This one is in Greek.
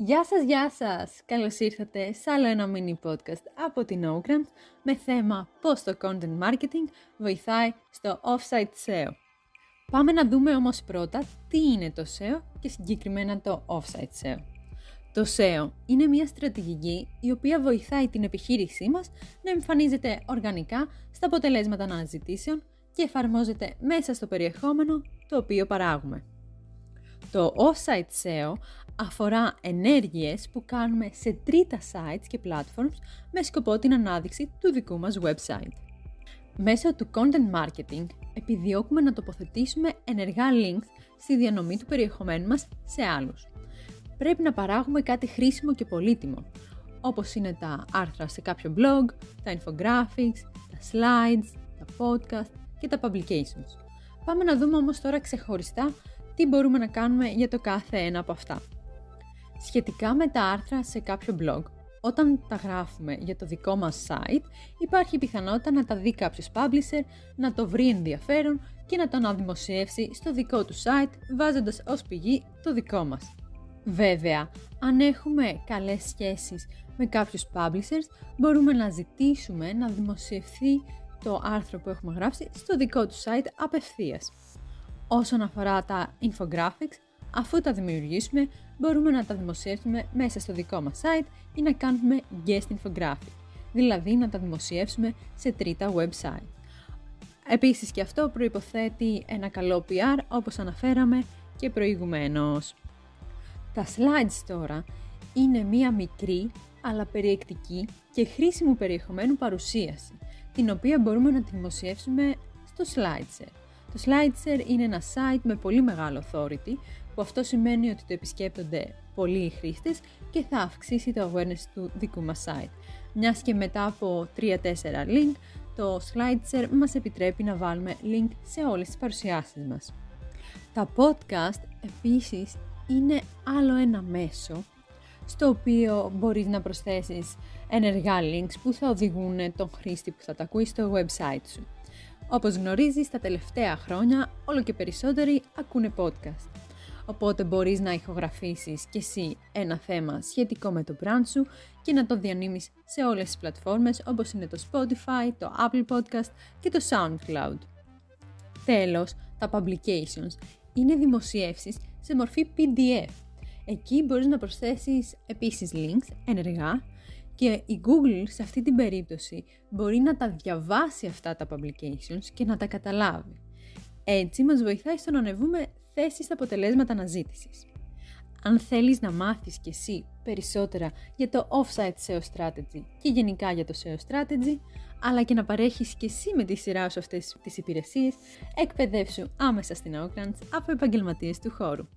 Γεια σας, γεια σας! Καλώς ήρθατε σε άλλο ένα mini podcast από την Ograms με θέμα πώς το content marketing βοηθάει στο offsite SEO. Πάμε να δούμε όμως πρώτα τι είναι το SEO και συγκεκριμένα το offsite SEO. Το SEO είναι μια στρατηγική η οποία βοηθάει την επιχείρησή μας να εμφανίζεται οργανικά στα αποτελέσματα αναζητήσεων και εφαρμόζεται μέσα στο περιεχόμενο το οποίο παράγουμε. Το Offsite SEO αφορά ενέργειες που κάνουμε σε τρίτα sites και platforms με σκοπό την ανάδειξη του δικού μας website. Μέσω του content marketing επιδιώκουμε να τοποθετήσουμε ενεργά links στη διανομή του περιεχομένου μας σε άλλους. Πρέπει να παράγουμε κάτι χρήσιμο και πολύτιμο, όπως είναι τα άρθρα σε κάποιο blog, τα infographics, τα slides, τα podcast και τα publications. Πάμε να δούμε όμως τώρα ξεχωριστά τι μπορούμε να κάνουμε για το κάθε ένα από αυτά. Σχετικά με τα άρθρα σε κάποιο blog, όταν τα γράφουμε για το δικό μας site, υπάρχει πιθανότητα να τα δει κάποιος publisher, να το βρει ενδιαφέρον και να το αναδημοσιεύσει στο δικό του site, βάζοντας ως πηγή το δικό μας. Βέβαια, αν έχουμε καλές σχέσεις με κάποιους publishers, μπορούμε να ζητήσουμε να δημοσιευθεί το άρθρο που έχουμε γράψει στο δικό του site απευθείας. Όσον αφορά τα infographics, αφού τα δημιουργήσουμε, μπορούμε να τα δημοσιεύσουμε μέσα στο δικό μας site ή να κάνουμε guest infographic, δηλαδή να τα δημοσιεύσουμε σε τρίτα website. Επίσης και αυτό προϋποθέτει ένα καλό PR όπως αναφέραμε και προηγουμένως. Τα slides τώρα είναι μία μικρή αλλά περιεκτική και χρήσιμου περιεχομένου παρουσίαση, την οποία μπορούμε να τη δημοσιεύσουμε στο SlideShare. Το SlideShare είναι ένα site με πολύ μεγάλο authority, που αυτό σημαίνει ότι το επισκέπτονται πολλοί οι χρήστες και θα αυξήσει το awareness του δικού μας site. Μιας και μετά από 3-4 link, το SlideShare μας επιτρέπει να βάλουμε link σε όλες τις παρουσιάσεις μας. Τα podcast επίσης είναι άλλο ένα μέσο στο οποίο μπορείς να προσθέσεις ενεργά links που θα οδηγούν τον χρήστη που θα τα ακούει στο website σου. Όπως γνωρίζεις, τα τελευταία χρόνια όλο και περισσότεροι ακούνε podcast. Οπότε μπορείς να ηχογραφήσεις και εσύ ένα θέμα σχετικό με το brand σου και να το διανύμεις σε όλες τις πλατφόρμες όπως είναι το Spotify, το Apple Podcast και το SoundCloud. Τέλος, τα publications είναι δημοσιεύσεις σε μορφή PDF. Εκεί μπορείς να προσθέσεις επίσης links ενεργά και η Google σε αυτή την περίπτωση μπορεί να τα διαβάσει αυτά τα publications και να τα καταλάβει. Έτσι μας βοηθάει στο να ανεβούμε θέσεις στα αποτελέσματα αναζήτησης. Αν θέλεις να μάθεις κι εσύ περισσότερα για το Offsite SEO Strategy και γενικά για το SEO Strategy, αλλά και να παρέχεις κι εσύ με τη σειρά σου αυτές τις υπηρεσίες, εκπαιδεύσου άμεσα στην Oakrants από επαγγελματίες του χώρου.